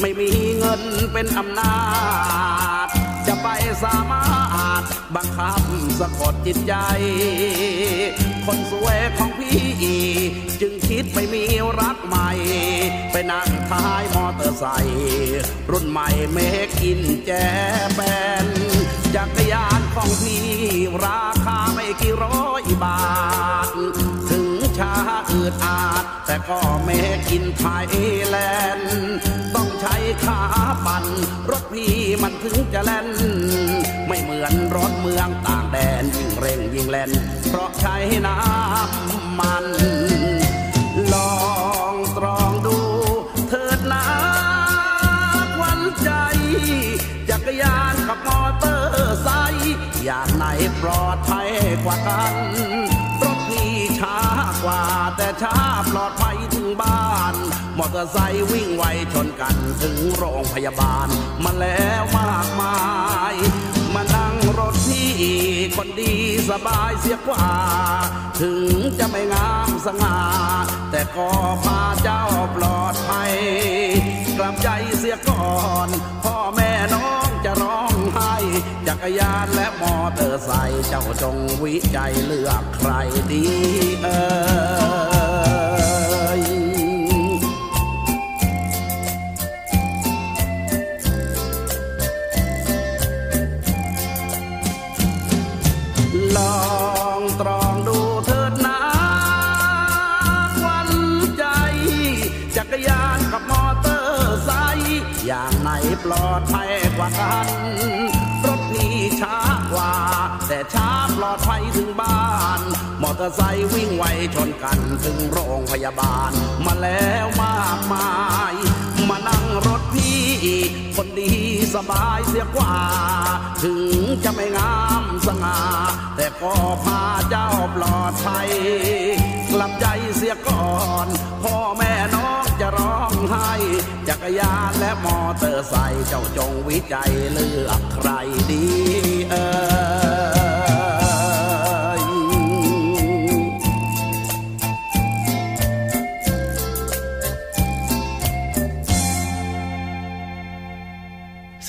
ไม่มีเงินเป็นอำนาจ จะไปสามารถบังคับสะกดจิตใจ คนสวยของพี่จึงคิดไม่มีรักใหม่ ไปนั่งท้ายมอเตอร์ไซค์รุ่นใหม่เมกินแจแปน จักรยานของพี่ราคาไม่กี่ร้อยบาท ถึงช้าอืดอาด แต่ก็ไม่กินไทยแลนด์ต้องใช้ขาปั่น รถพี่มันถึงจะแล่น ไม่เหมือนรถเมืองต่างแดนยิ่งเร่งยิ่งแล่น เพราะใช้น้ำมัน ลองตรองดู เถิดนะควันใจ จักรยานกับมอเตอร์ อย่างไหนปลอดภัยกว่ากัน รถพี่ช้ากว่าแต่ช้าปลอดภัยถึงบ้าน มอเตอร์ไซค์วิ่งไวชนกันถึงโรงพยาบาล มาแล้วมากมาย มานั่งรถพี่คนดีสบายเสียกว่า ถึงจะไม่งามสง่าแต่ก็พาเจ้าปลอดภัย กลับใจเสียก่อน พ่อแม่น้อง จะร้องไห้ จักรยานและมอเตอร์ไซค์เจ้าจงวิจัยเลือกใครดีเอ่ยลองตรองดูเถิดนะวันใจจักรยานกับมอเตอร์ไซค์อย่างไหนปลอดภัย กว่ากัน รถพี่ช้ากว่า แต่ช้าปลอดภัยถึงบ้าน มอเตอร์ไซค์วิ่งไวชนกันถึงโรงพยาบาล มาแล้วมากมาย มานั่งรถพี่ คนดีสบายเสียกว่า ถึงจะไม่งามสง่าแต่ก็พาเจ้าปลอดภัย กลับใจเสียก่อน พ่อแม่น้องจะ ร้องไห้จักรยานและมอเตอร์ไซค์เจ้าจงวิจัยเลือกใครดีเอ่ย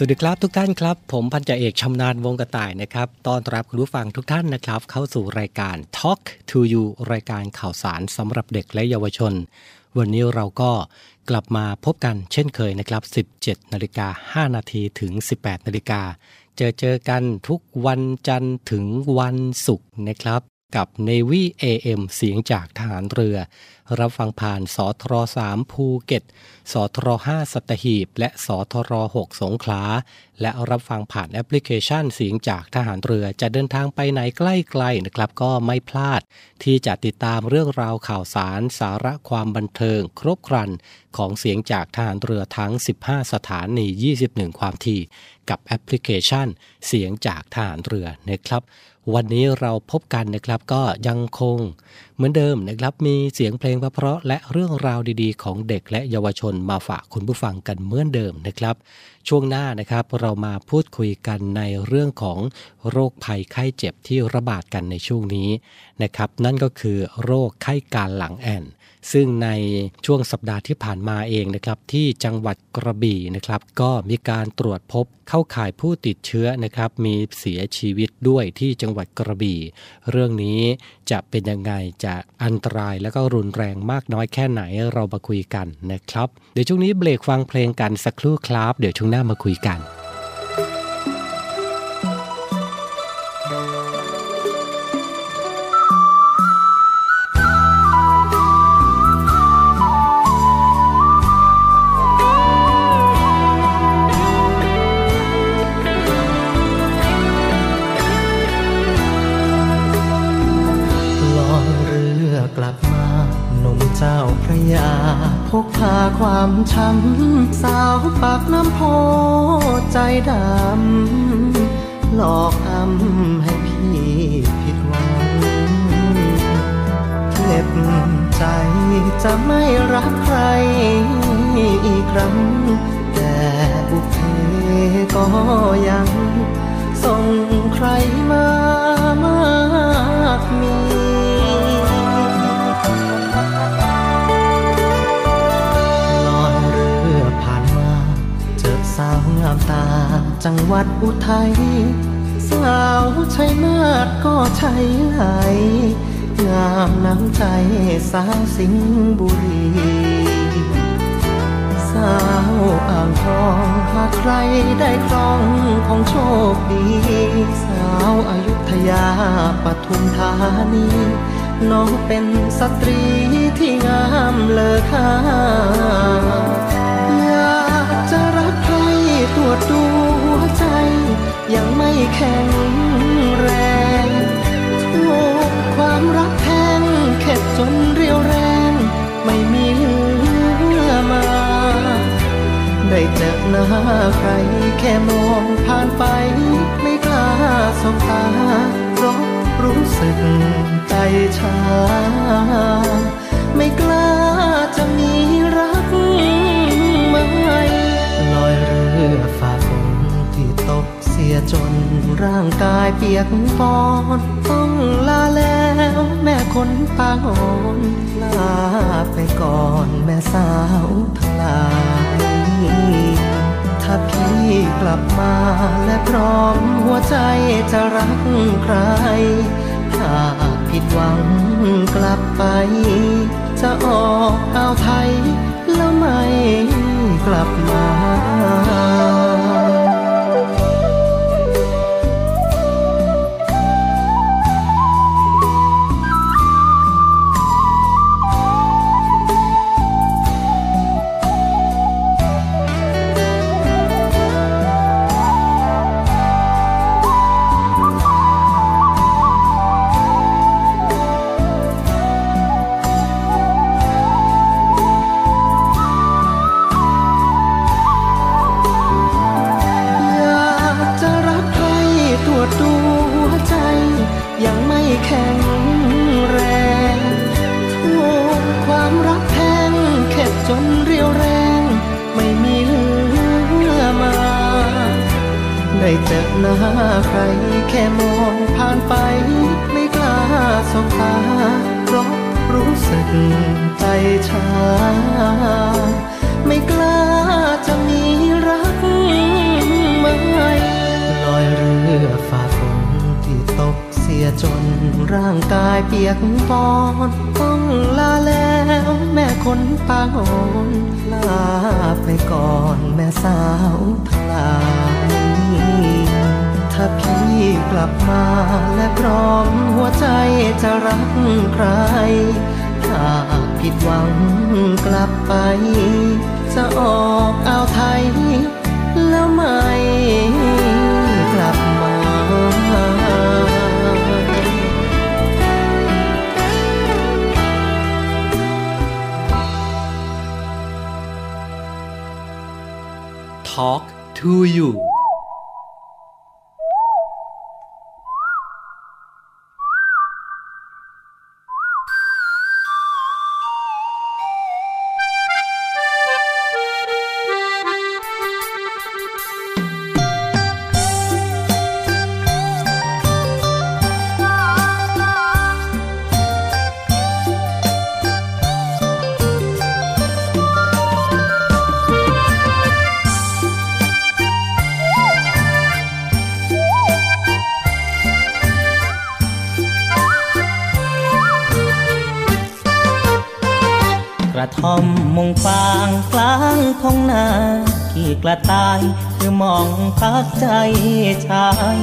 สวัสดีครับทุกท่านครับ ผมพันจ่าเอกชำนาญวงกระต่ายนะครับต้อนรับคุณผู้ฟังทุกท่านนะครับ เข้าสู่รายการ Talk to You รายการข่าวสารสำหรับเด็กและเยาวชน วันนี้เราก็กลับมาพบกันเช่นเคยนะครับ 17นาฬิกา5นาทีถึง 18นาฬิกาเจอเจอกันทุกวันจันทร์ถึงวันศุกร์นะครับ กับ Navy AM เสียงจากฐานเรือ รับฟังผ่านสทร3ภูเก็ต สทร5สัตหีบ และสทร6สงขลา และรับฟังผ่านแอปพลิเคชันเสียงจากทหารเรือจะเดินทางไปไหนใกล้ๆนะครับ ก็ไม่พลาด ที่จะติดตามเรื่องราวข่าวสารสาระความบันเทิง ครบครัน ของเสียงจากทหารเรือทั้ง 15 สถานี 21 ความถี่ กับแอปพลิเคชัน เสียงจากทหารเรือนะครับ วันนี้เราพบกันนะครับก็ยังคง เหมือนเดิมนะครับมีเสียงเพลงเพราะและเรื่องราวดีๆ ของเด็กและเยาวชนมาฝากคุณผู้ฟังกันเหมือนเดิมนะครับ ช่วงหน้านะครับเรามาพูดคุยกันในเรื่องของโรคภัยไข้เจ็บที่ระบาดกันในช่วงนี้นะครับ นั่นก็คือโรคไข้การหลังแอน ซึ่งในช่วงสัปดาห์ที่ผ่านมาเองนะครับที่จังหวัดกระบี่นะครับก็มีการตรวจพบเข้าข่ายผู้ติดเชื้อนะครับมีเสียชีวิตด้วยที่จังหวัดกระบี่ เรื่องนี้จะเป็นยังไงจะอันตรายแล้วก็รุนแรงมากน้อยแค่ไหนเรามาคุยกันนะครับ เดี๋ยวช่วงนี้เบรกฟังเพลงกันสักครู่ครับ เดี๋ยวช่วงหน้ามาคุยกัน พกพาความช้ำสาวปากน้ำโพใจดำ หลอกอำให้พี่ผิดหวังเก็บใจจะไม่รักใครอีกครั้ง แต่บุพเพก็ยังส่งใครมามากมีามตาจังหวัดอุทัยสาวชัยนาทก็ใช่ไหลงามน้ำใจสาวสิงห์บุรี สาวอ่างทองหากใครได้ครองของโชคดี สาวอายุทยาปทุมธานีน้องเป็นสตรีที่งามเลอค่า ยังไม่แข็งแรงถูกความรักแทงเข็ดจนเรียวแรง ไม่มีเหลือมา ได้เจอหน้าใครแค่มองผ่านไป ไม่กล้าสบตาเพราะรู้สึกใจชา ไม่กล้าจะมีรักใหม่ลอยเรือฝ่า ยจนร่างกายเปียกปอนต้องลาแล้วแม่คนปางอ่อนลาไปก่อนแม่สาวทลายถ้าพี่กลับมาและพร้อมหัวใจจะรักใครถ้าผิดหวังกลับไป จะออกเอาไทยแล้วไม่กลับมา หน้าใครแค่มองผ่านไป ไม่กล้าสบตาเพราะรู้สึกใจชา ไม่กล้าจะมีรักใหม่ลอยเรือฝ่าฝนที่ตกเสียจนร่างกายเปียกปอนต้องลาแล้วแม่คนปางอ่อนลาไปก่อนแม่สาวทั้งหลาย ถ้าพี่กลับมาและพร้อมหัวใจจะรักใครถ้าผิดหวังกลับไป จะออกเอาไทย แล้วไม่กลับมา Talk to you ท้องนาขี่กระต่ายคือมองพักใจชาย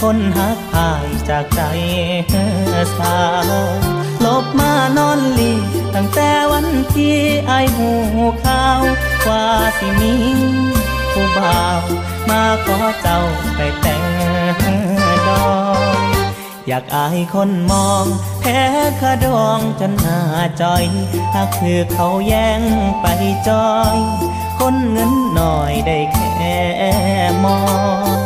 คนหักพายจากใจสาวลบมานอนลีตั้งแต่วันที่ไอหูข้าวว่าสิมีผู้บ่าว มาขอเจ้าไปแต่งดอกอยากอายคนมองแพ้ขะดองจนหน้าจอยถ้าคือเขาแย่งไปจอย คนเงินหน่อยได้แค่มอง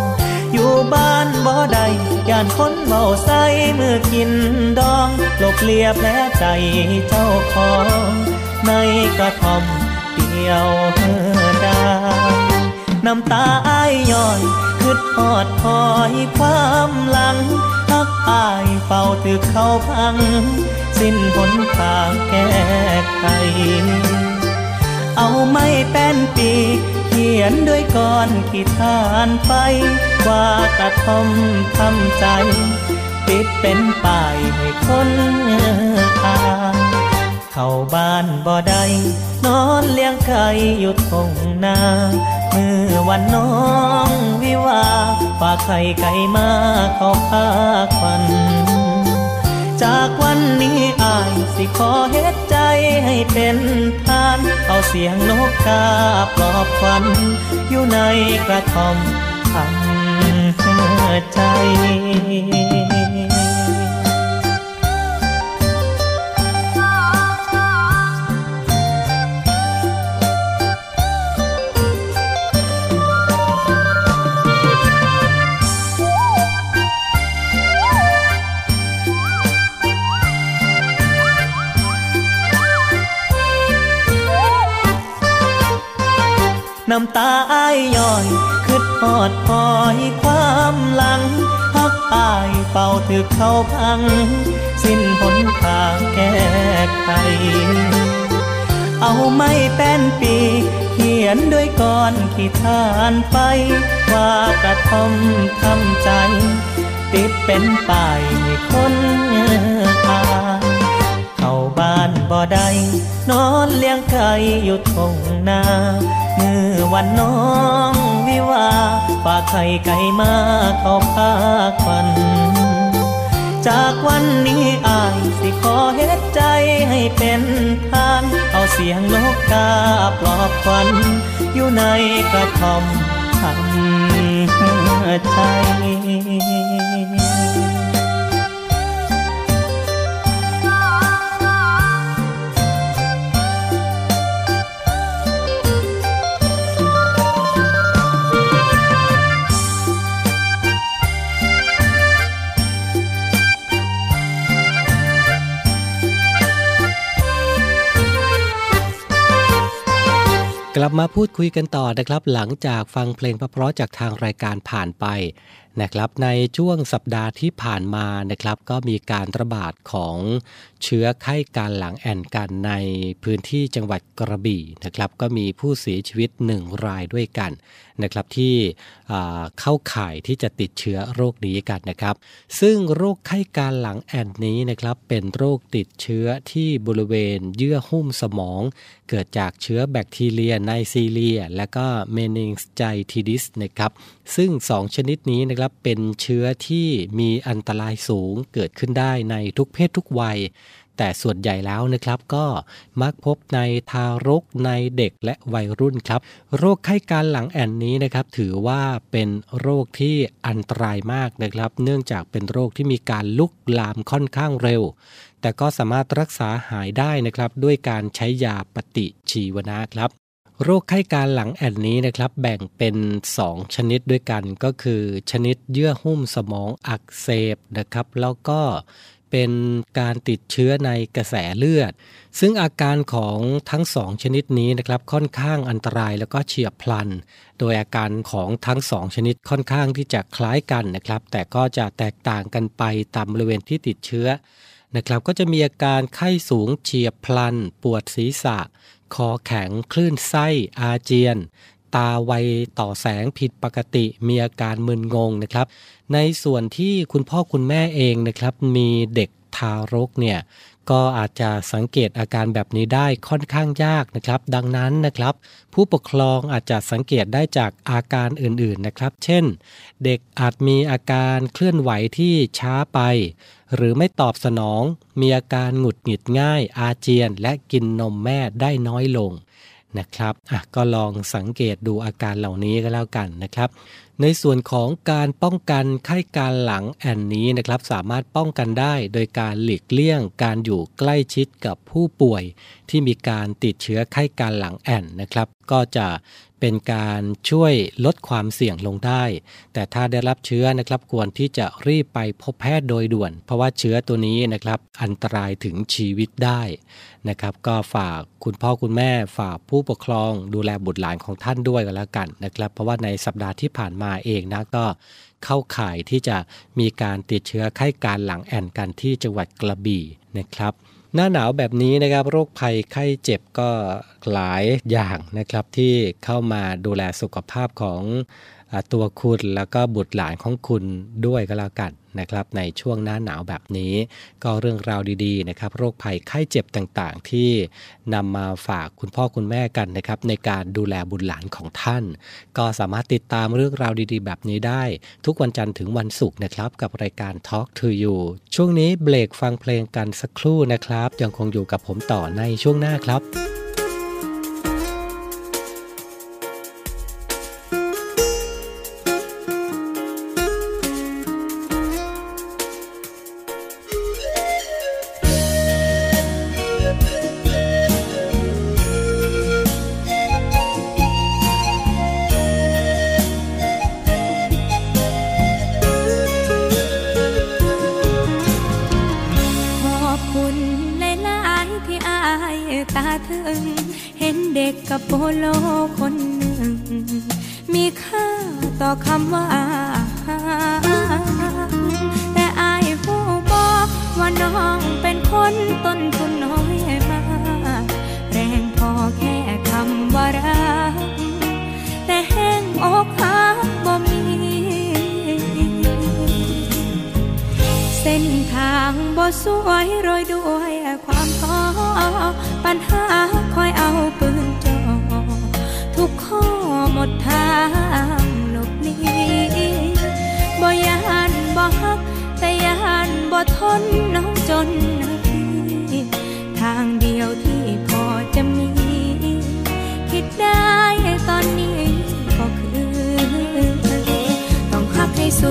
อยู่บ้านบ่ได้ย่านคนเมาใสมือกินดองหลบเลียแผลใจเจ้าของ ในกระท่อมเดียวดายน้ำตาอ้ายย้อยคืดหอดคอยความหลังพักอายเฝ้าตึกเขาพัง สิ้นหนทางแก้ไข เอาไม้แป้นปีเขียนด้วยก้อนขีดทานไฟว่ากระทอมทำใจ ติดเป็นป้ายให้คนอ่านเข้าบ้านบ่ได้นอนเลี้ยงไก่อยู่ทงนาเมื่อวันน้องวิวาฝากไข่ไก่มาเข้าพาควันจากวันนี้อายสิขอเฮ็ดใจให้เป็นทาน เอาเสียงนกกาปลอบควัน อยู่ในกระท่อมทำใจ น้ำตาอ้ายย้อยคืดหอดคอยความหลังพักอายเป่าถึกเขาพัง สิ้นหนทางแก้ไขเอาไม้แป้นปีกเขียนด้วยก้อนขีดทานไฟว่ากระทอมทำใจ ติดเป็นป้ายให้คนอ่านเข้าบ้านบ่ได้นอนเลี้ยงไก่อยู่ทงนา มือวันน้องวิวาฝากไข่ไก่มาเข้าพาควัน จากวันนี้อายสิขอเฮ็ดใจให้เป็นทาน เอาเสียงนกกาปลอบควันอยู่ในกระท่อมทำใจ ลับมาพูดคุยกันต่อนะครับ หลังจากฟังเพลงเพราะจากทางรายการผ่านไปนะครับ ในช่วงสัปดาห์ที่ผ่านมานะครับ ก็มีการระบาดของเชื้อไข้การหลังแอนกันในพื้นที่จังหวัดกระบี่นะครับ ก็มีผู้เสียชีวิตหนึ่งรายด้วยกันนะครับที่เข้าข่ายที่จะติดเชื้อโรคนี้กันนะครับ ซึ่งโรคไข้การหลังแอนนี้นะครับเป็นโรคติดเชื้อที่บริเวณเยื่อหุ้มสมอง เกิดจากเชื้อแบคทีเรีย Neisseria และก็ meningitidis นะครับซึ่ง 2 ชนิดนี้นะครับเป็นเชื้อที่มีอันตรายสูงเกิดขึ้นได้ในทุกเพศทุกวัย แต่ส่วนใหญ่แล้วนะครับก็มักพบในทารกในเด็กและวัยรุ่นครับ โรคไข้กาฬหลังแอ่นนี้นะครับ ถือว่าเป็นโรคที่อันตรายมากนะครับ เนื่องจากเป็นโรคที่มีการลุกลามค่อนข้างเร็ว แต่ก็สามารถรักษาหายได้นะครับ ด้วยการใช้ยาปฏิชีวนะครับโรคไข้การหลังแอนนี้นะครับ แบ่งเป็น 2 ชนิดด้วยกันก็คือ ชนิดเยื่อหุ้มสมองอักเสบนะครับ แล้วก็ เป็นการติดเชื้อในกระแสเลือด ซึ่งอาการของทั้งสองชนิดนี้นะครับค่อนข้างอันตรายแล้วก็เฉียบพลัน โดยอาการของทั้งสองชนิดค่อนข้างที่จะคล้ายกันนะครับ แต่ก็จะแตกต่างกันไปตามบริเวณที่ติดเชื้อนะครับก็จะมีอาการไข้สูงเฉียบพลัน ปวดศีรษะ คอแข็งคลื่นไส้อาเจียน ตาไวต่อแสงผิดปกติมีอาการมึนงงนะครับ ในส่วนที่คุณพ่อคุณแม่เองนะครับมีเด็กทารกเนี่ยก็อาจจะสังเกตอาการแบบนี้ได้ค่อนข้างยากนะครับ ดังนั้นนะครับ ผู้ปกครองอาจจะสังเกตได้จากอาการอื่นๆนะครับ เช่น เด็กอาจมีอาการเคลื่อนไหวที่ช้าไป หรือไม่ตอบสนอง มีอาการหงุดหงิดง่าย อาเจียน และกินนมแม่ได้น้อยลง นะครับอะก็ลองสังเกตดูอาการเหล่านี้ก็แล้วกันนะครับ ในส่วนของการป้องกันไข้การหลังแอนนี้นะครับ สามารถป้องกันได้โดยการหลีกเลี่ยง การอยู่ใกล้ชิดกับผู้ป่วย ที่มีการติดเชื้อไข้การหลังแอนนะครับ ก็จะเป็นการช่วยลดความเสี่ยงลงได้ แต่ถ้าได้รับเชื้อนะครับควรที่จะรีบไปพบแพทย์โดยด่วน เพราะว่าเชื้อตัวนี้นะครับอันตรายถึงชีวิตได้ นะครับ ก็ฝากคุณพ่อคุณแม่ฝากผู้ปกครองดูแลบุตรหลานของท่านด้วยกันแล้วกันนะครับ เพราะว่าในสัปดาห์ที่ผ่านมาเองนะก็เข้าข่ายที่จะมีการติดเชื้อไข้การหลังแอนกันที่จังหวัดกระบี่นะครับหน้าหนาวแบบนี้นะครับโรคภัยไข้เจ็บก็หลายอย่างนะครับที่เข้ามาดูแลสุขภาพของตัวคุณแล้วก็บุตรหลานของคุณด้วยก็แล้วกัน นะครับในช่วงหน้าหนาวแบบนี้ ก็เรื่องราวดีๆนะครับโรคภัยไข้เจ็บต่างๆ ที่นำมาฝากคุณพ่อคุณแม่กันนะครับในการดูแลบุตรหลานของท่าน ก็สามารถติดตามเรื่องราวดีๆ แบบนี้ได้ ทุกวันจันทร์ถึงวันศุกร์นะครับกับรายการ Talk to You ช่วงนี้เบรกฟังเพลงกันสักครู่นะครับ ยังคงอยู่กับผมต่อในช่วงหน้าครับ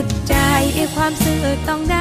ดใจความซื่อต้องได้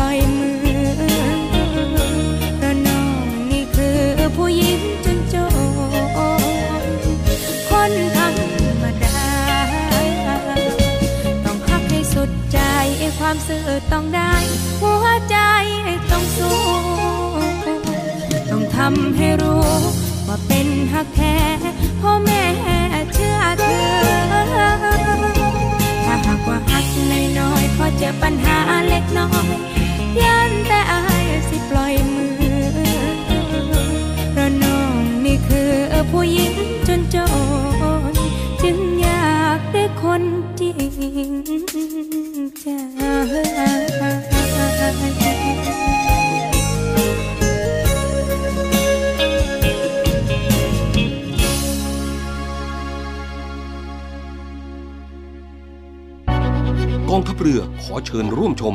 ล่อยมือเพราะน้องนี่คือผู้หญิงจนจนคนธรรมดา ต้องหักให้สุดใจความซื่อต้องได้ หัวใจต้องสู้ต้องทำให้รู้ว่าเป็นหักแท้พ่อแม่เชื่อเธอ ถ้าหากว่าหักน้อยๆพอเจอปัญหาเล็กน้อย ยันแต่อายสิปล่อยมือ เพราะน้องนี่คือผู้หญิงจนจนจึงอยากได้คนจริงใจกองทัพเรือขอเชิญร่วมชม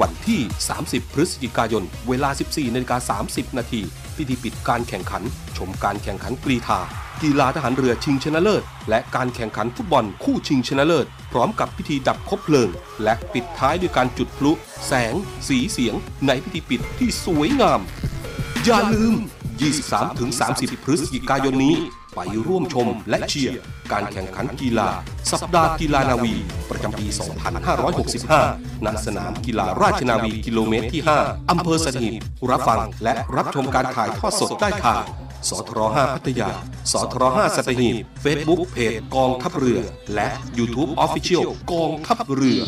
วันที่ 30 พฤศจิกายน เวลา 14นาฬิกา30 นาทีพิธีปิดการแข่งขัน ชมการแข่งขันกรีธากีฬาทหารเรือชิงชนะเลิศ และการแข่งขันฟุตบอลคู่ชิงชนะเลิศ พร้อมกับพิธีดับคบเพลิง และปิดท้ายด้วยการจุดพลุ แสง สีเสียง ในพิธีปิดที่สวยงาม อย่าลืม 23-30 พฤศจิกายนนี้ ไปร่วมชมและเชียร์การแข่งขันกีฬา สัปดาห์กีฬานาวี ประจำปี 2565 ณ สนามกีฬาราชนาวีกิโลเมตรที่ 5 อำเภอสถิตรับฟังและรับชมการถ่ายทอดสดได้ทางสทร5พัทยา สทร5สัตหีบ Facebook เพจกองทัพเรือ และ YouTube Official กองทัพเรือ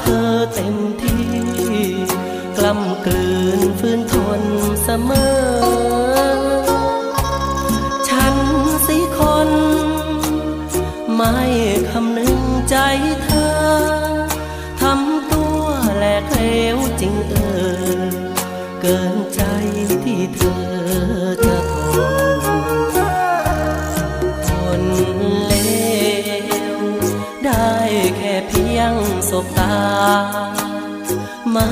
เธอเต็มที่ กล้ำกลืนฟื้นทนเสมอ ฉันสิคน ไม่คำนึงใจเธอ บตา ไม่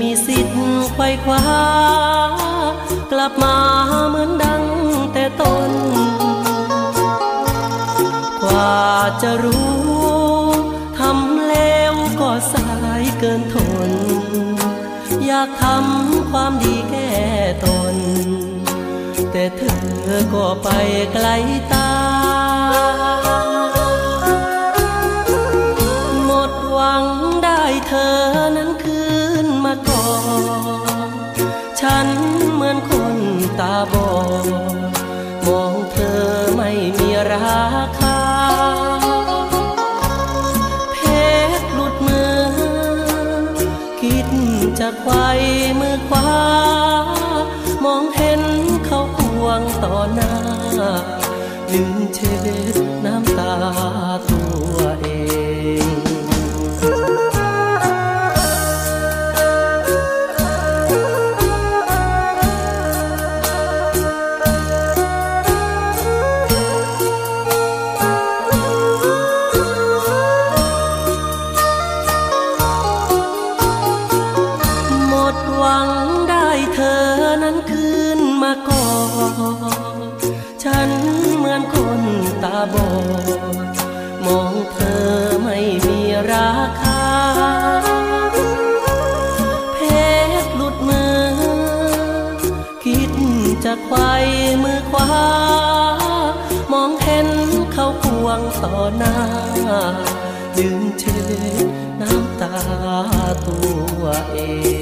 มีสิทธิ์ไขว้คว้ากลับมาเหมือนดังแต่ต้น กว่าจะรู้ทำแล้วก็สายเกินทน อยากทำความดีแก้ตน แต่เธอก็ไปไกลตา ธอนั้นคืนมาก่อน ฉันเหมือนคนตาบอดมองเธอไม่มีราคา เพชรหลุดมือ คิดจะไขว้มือขวามองเห็นเขาควงต่อหน้าลืมเช็ด ตั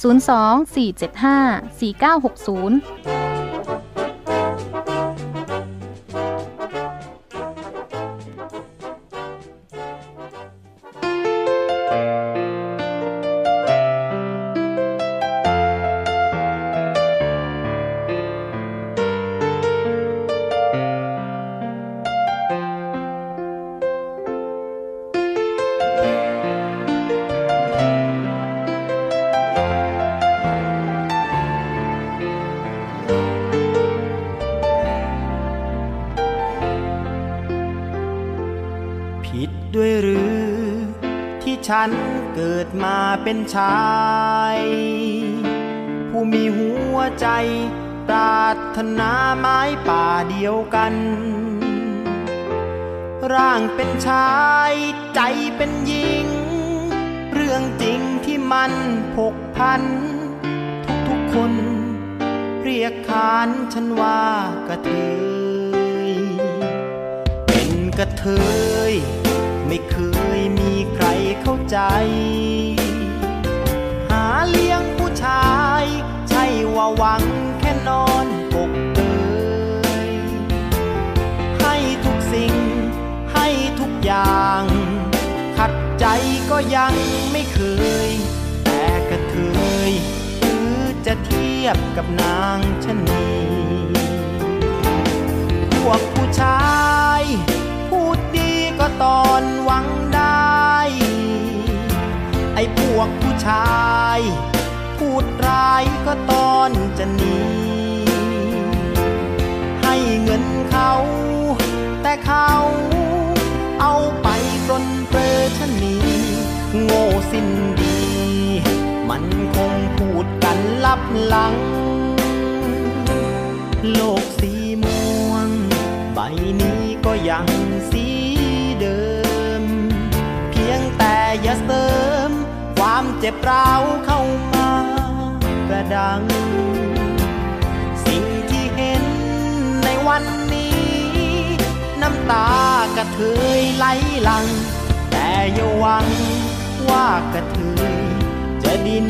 02-475-4960 ชาย ผู้มีหัวใจปรารถนาไม้ป่าเดียวกัน ร่างเป็นชายใจเป็นหญิง เรื่องจริงที่มันผกพัน ทุกๆคน เรียกขานฉันว่ากระเทย เป็นกระเทย ไม่เคยมีใครเข้าใจ เลี้ยงผู้ชาย ใช่ว่าหวังแค่นอนปกเกยให้ทุกสิ่ง ให้ทุกอย่าง ขัดใจก็ยังไม่เคย แต่กระเทยหรือจะเทียบกับนางชะนีพวกผู้ชาย พูดดีก็ตอนหวังได้ อ้พวกผู้ชาย พูดร้ายก็ตอนจะหนี ให้เงินเขา แต่เขาเอาไปปลนเปรชนีโง่สิ้นดี มันคงพูดกันลับหลัง โลกสีม่วง ใบนี้ก็ยัง ความเจ็บร้าวเข้ามากระดัง สิ่งที่เห็นในวันนี้ น้ำตากระเทยไหลหลัง แต่อย่าหวังว่ากระเทยจะดิ้น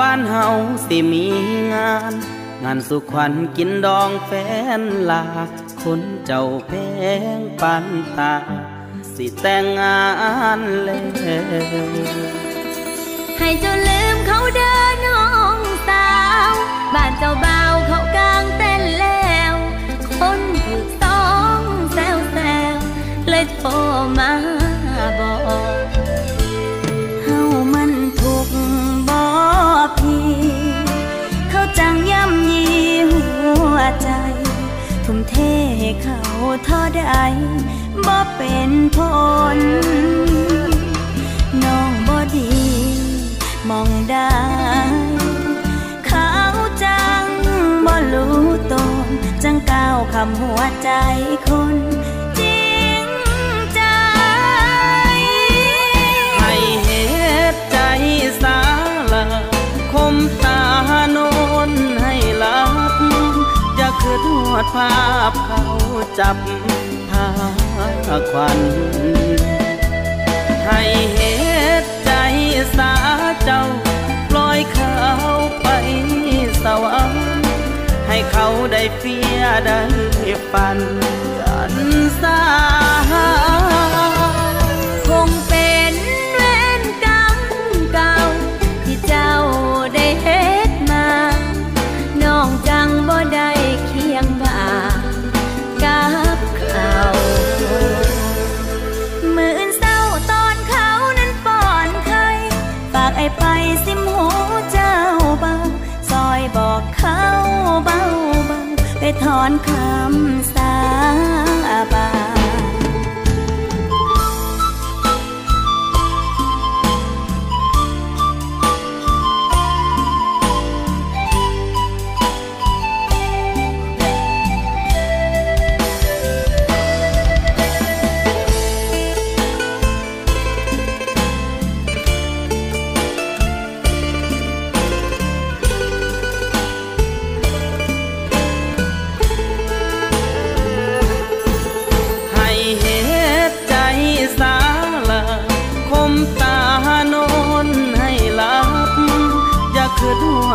บ้านเฮาสิมีงาน งานสุขวัญกินดองแฟนลา คนเจ้าแพงปันตา สิแต่งงานแล้วให้เจ้าลืมเขาเดินน้องสาว บ้านเจ้าบ่าวเขากางเต้นแล้ว คนถูกสองแซวแซวเลยโทรมาบอก พี่ เขาจังย่ำยีหัวใจ ทุ่มเทให้เขาเท่าใดบ่เป็นผลน้องบ่ดี มองได้เขาจังบ่รู้ตนจังก้าวคำหัวใจคน อดภาพเขาจับทาควันให้เหตุใจสาเจ้า ปล่อยเขาไปสวรรค์ให้เขาได้เฟียได้ฝันกันสาากไอ้ไปสิมหูเจ้าเบาซอยบอกเขาเบาเบาไปถอนคำสา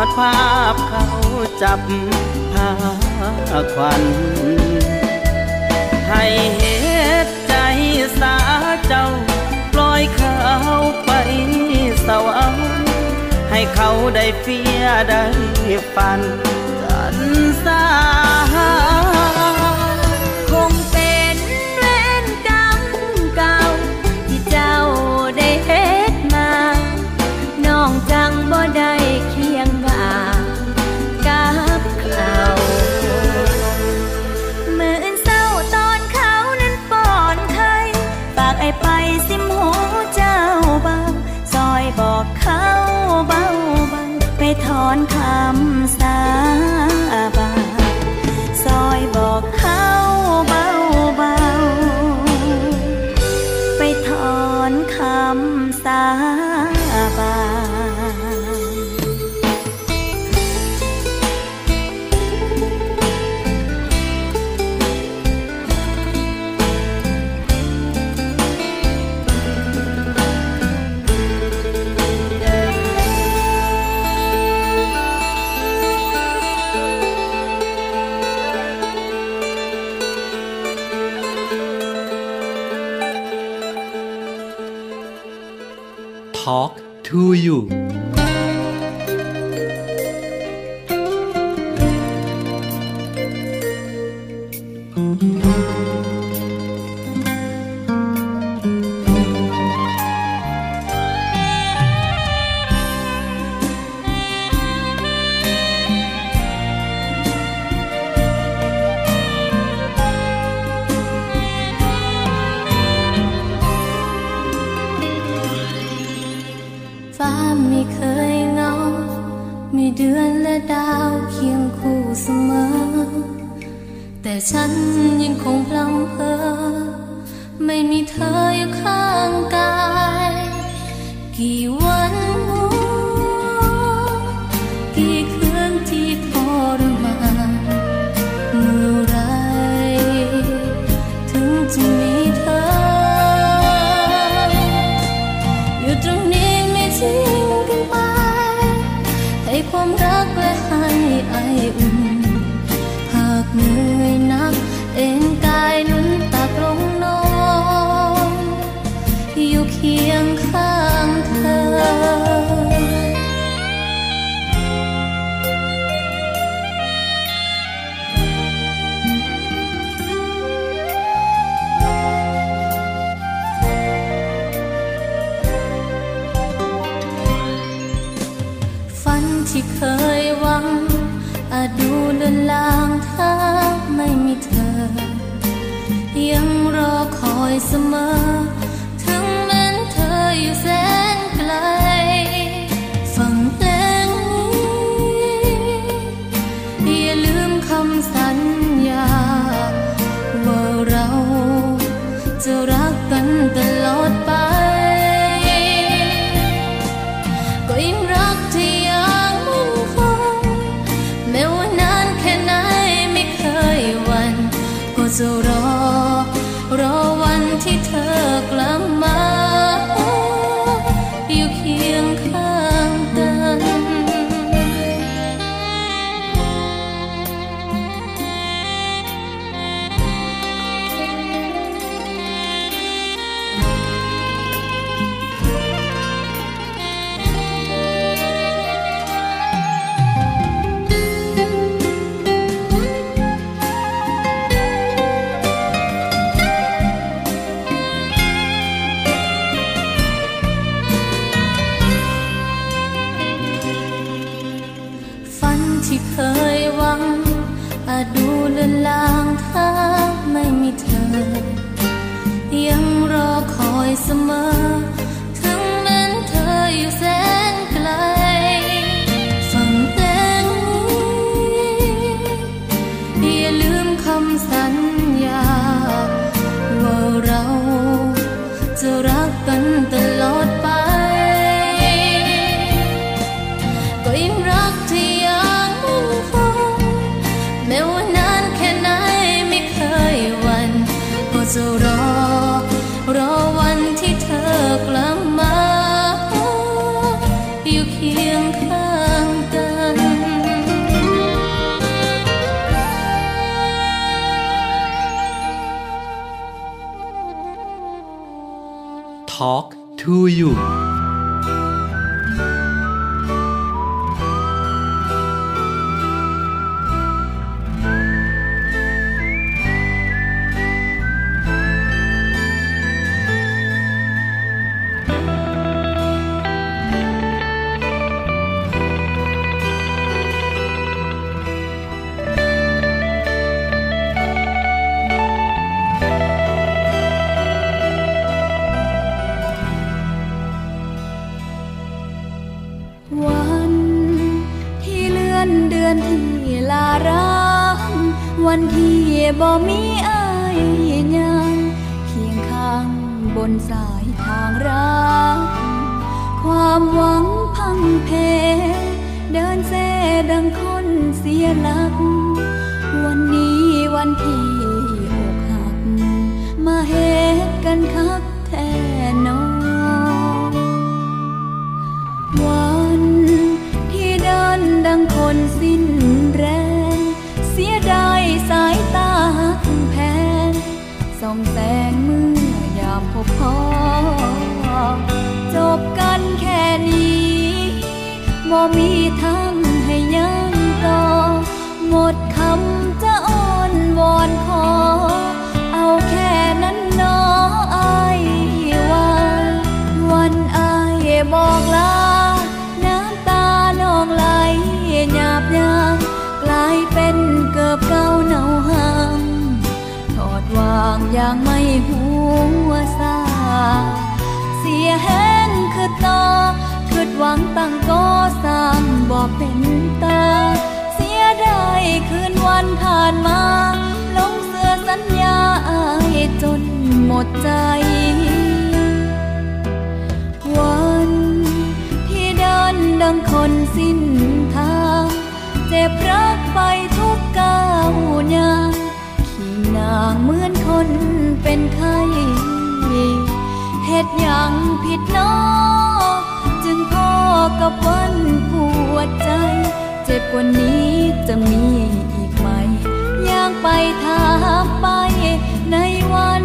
อดภาพเขาจับพาควันให้เหตุใจสาเจ้า ปล่อยเขาไปสวรรค์ให้เขาได้เฟียได้ฝัน you ที่เคยหวังอาจดูเลือนลางถ้าไม่มีเธอ ยังรอคอยเสมอ ถึงแม้นเธออยู่แสน to you. เห็นคือตาคิดหวังตั้งก็สร้างบอกเป็นตา เสียได้คืนวันผ่านมา ลงเสื้อสัญญาอายจนหมดใจ วันที่เดินดังคนสิ้นทางเจ็บรักไปทุกก้าวยาขี่นางเหมือนคนเป็นไข้ อย่างผิดน้อจึงพ่อกับวันปวดใจ เจ็บกว่านี้จะมีอีกไหมยางไปถามไปในวัน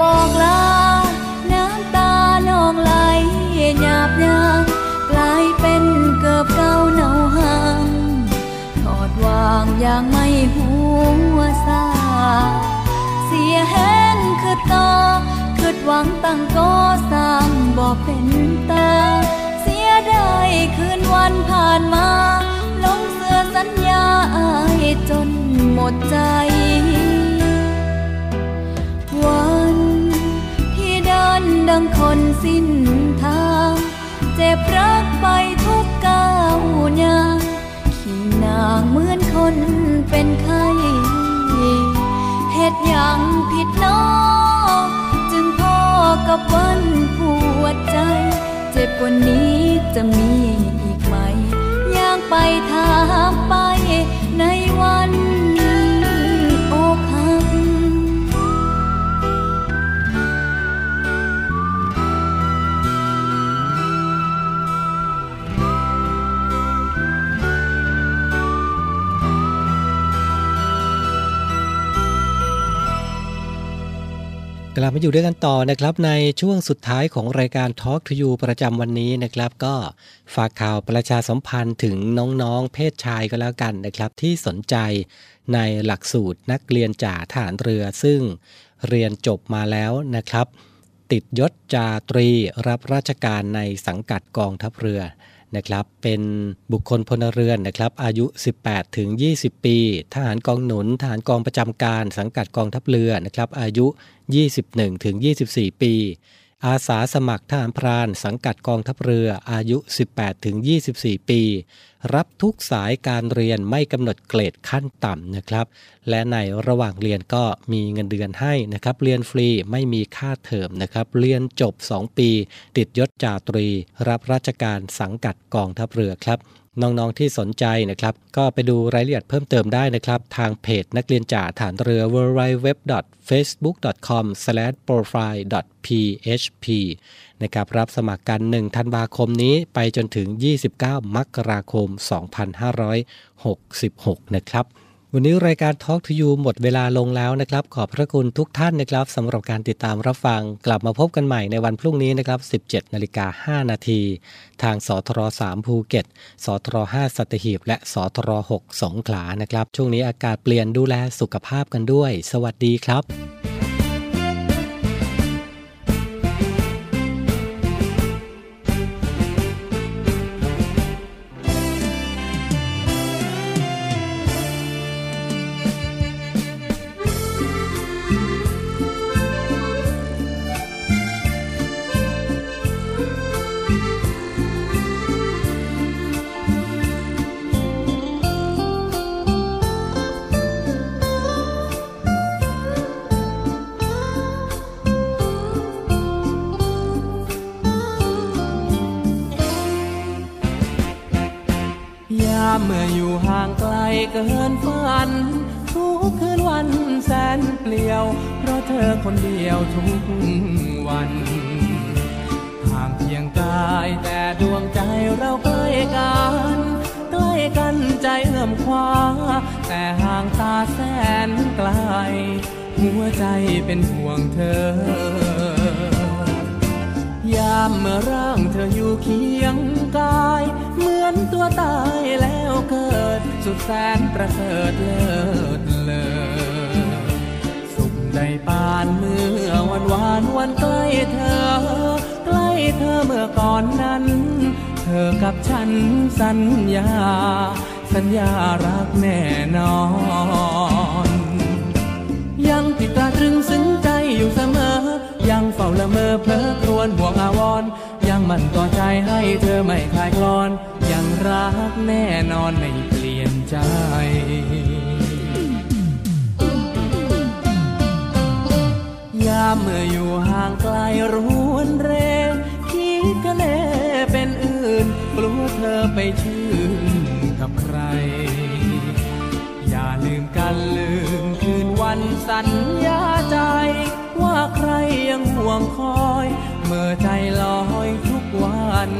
บอกลา น้ำตานองไหลหยาบยางกลายเป็นเกือบเก่าเนาห่างถอดวางอย่างไม่หัวซาเสียแห้งคือต่อคือหวังตั้งก็สร้างบอกเป็นตา เสียไดายคืนวันผ่านมาลงเสื้อสัญญาอายจนหมดใจ ดังคนสิ้นทาง เจ็บรักไปทุกก้าวยางขี่นางเหมือนคนเป็นไข้เหตุอย่างผิดน้อจึงพ่อกับวันปวดใจ เจ็บกว่านี้จะมีอีกไหมอยากไปถามไปในวัน กลับมาอยู่ด้วยกันต่อนะครับในช่วงสุดท้ายของรายการ Talk to You ประจำวันนี้นะครับ ก็ฝากข่าวประชาสัมพันธ์ถึงน้องๆ เพศชายก็แล้วกันนะครับ ที่สนใจในหลักสูตรนักเรียนจ่าทหารเรือ ซึ่งเรียนจบมาแล้วนะครับ ติดยศจาตรีรับราชการในสังกัดกองทัพเรือ นะครับเป็นบุคคลพลเรือนนะครับอายุ 18 ถึง 20 ปี ทหารกองหนุนทหารกองประจำการสังกัดกองทัพเรือนะครับอายุ 21 ถึง 24 ปี อาสาสมัครทหารพรานสังกัดกองทัพเรืออายุ 18ถึง24 ปี รับทุกสายการเรียนไม่กำหนดเกรดขั้นต่ำนะครับ และในระหว่างเรียนก็มีเงินเดือนให้นะครับ เรียนฟรีไม่มีค่าเทอมนะครับ เรียนจบ 2 ปี ติดยศจ่าตรี รับราชการสังกัดกองทัพเรือครับ น้องๆที่สนใจนะครับ ก็ไปดูรายละเอียดเพิ่มเติมได้นะครับ ทางเพจนักเรียนจ่าฐานเรือ www.facebook.com/profile.php นะครับรับสมัครกัน 1 ธันวาคมนี้ไปจนถึง 29 มกราคม 2566 นะครับ วันนี้รายการ Talk to You หมดเวลาลงแล้วนะครับ ขอบพระคุณทุกท่านนะครับสำหรับการติดตามรับฟัง กลับมาพบกันใหม่ในวันพรุ่งนี้นะครับ 17นาฬิกา5นาทีทางสทร3ภูเก็ตสทร5สัตหีบ และสทร6สงขลานะครับ ช่วงนี้อากาศเปลี่ยนดูแลสุขภาพกันด้วย สวัสดีครับ ใจเป็นห่วงเธอ ยามเมื่อร่างเธออยู่เคียงกาย เหมือนตัวตายแล้วเกิด สุดแสนประเสริฐเลิศเลอสุขในปานเมื่อวันวานวันใกล้เธอ ใกล้เธอเมื่อก่อนนั้น เธอกับฉันสัญญา สัญญารักแน่นอน ยังติดตาตรึงซึ้งใจอยู่เสมอ ยังเฝ้าละเมอเพลอครวญห่วงอาวรณ์ยังมันต่อใจให้เธอไม่คลายคลอน ยังรักแน่นอนไม่เปลี่ยนใจยามเมื่ออยู่ห่างไกลรวนเรคิดกันแน่เป็นอื่น กลัวเธอไปชื่นกับใคร อย่าลืมกันลืม วันสัญญาใจ ว่าใครยังห่วงคอย เมื่อใจลอยทุกวัน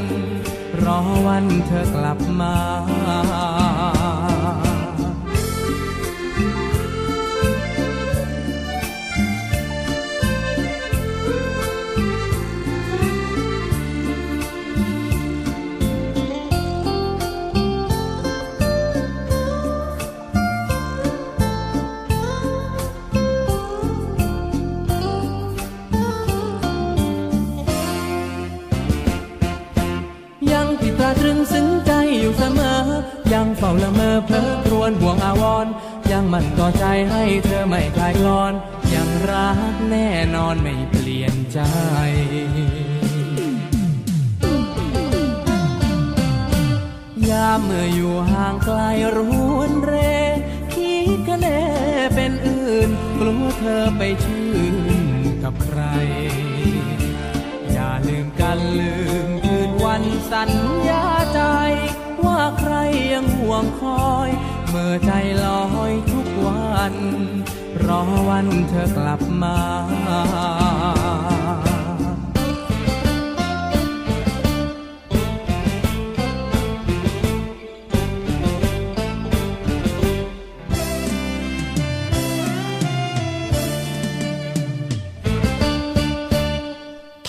รอวันเธอกลับมา ฝ้าละเมอเพลอครวญห่วงอาวรยังมันต่อใจให้เธอไม่คลายคลอนยังรักแน่นอนไม่เปลี่ยนใจยามเมื่ออยู่ห่างไกลรวนเรคิดกันแน่เป็นอื่น กลัวเธอไปชื่นกับใคร อย่าลืมกันลืมคืนวันสัญญาใจ ว่าใครยังห่วงคอย เมื่อใจลอยทุกวัน รอวันเธอกลับมา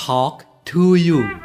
Talk to you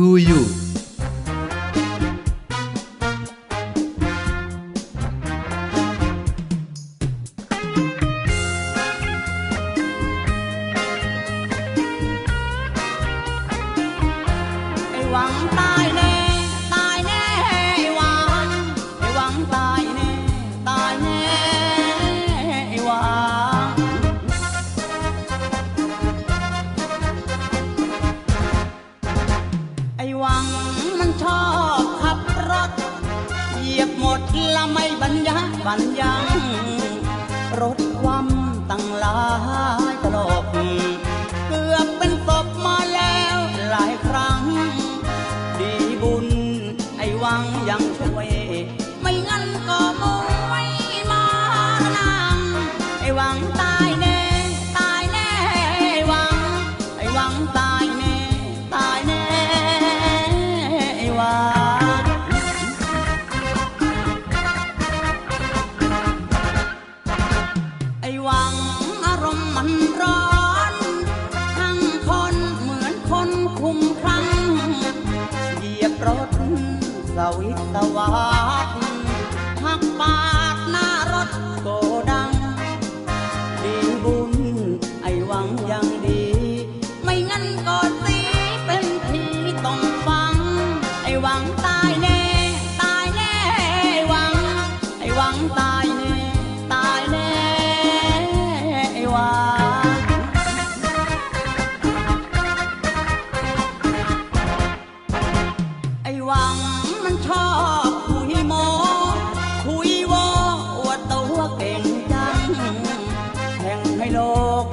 to you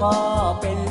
ก็เป็น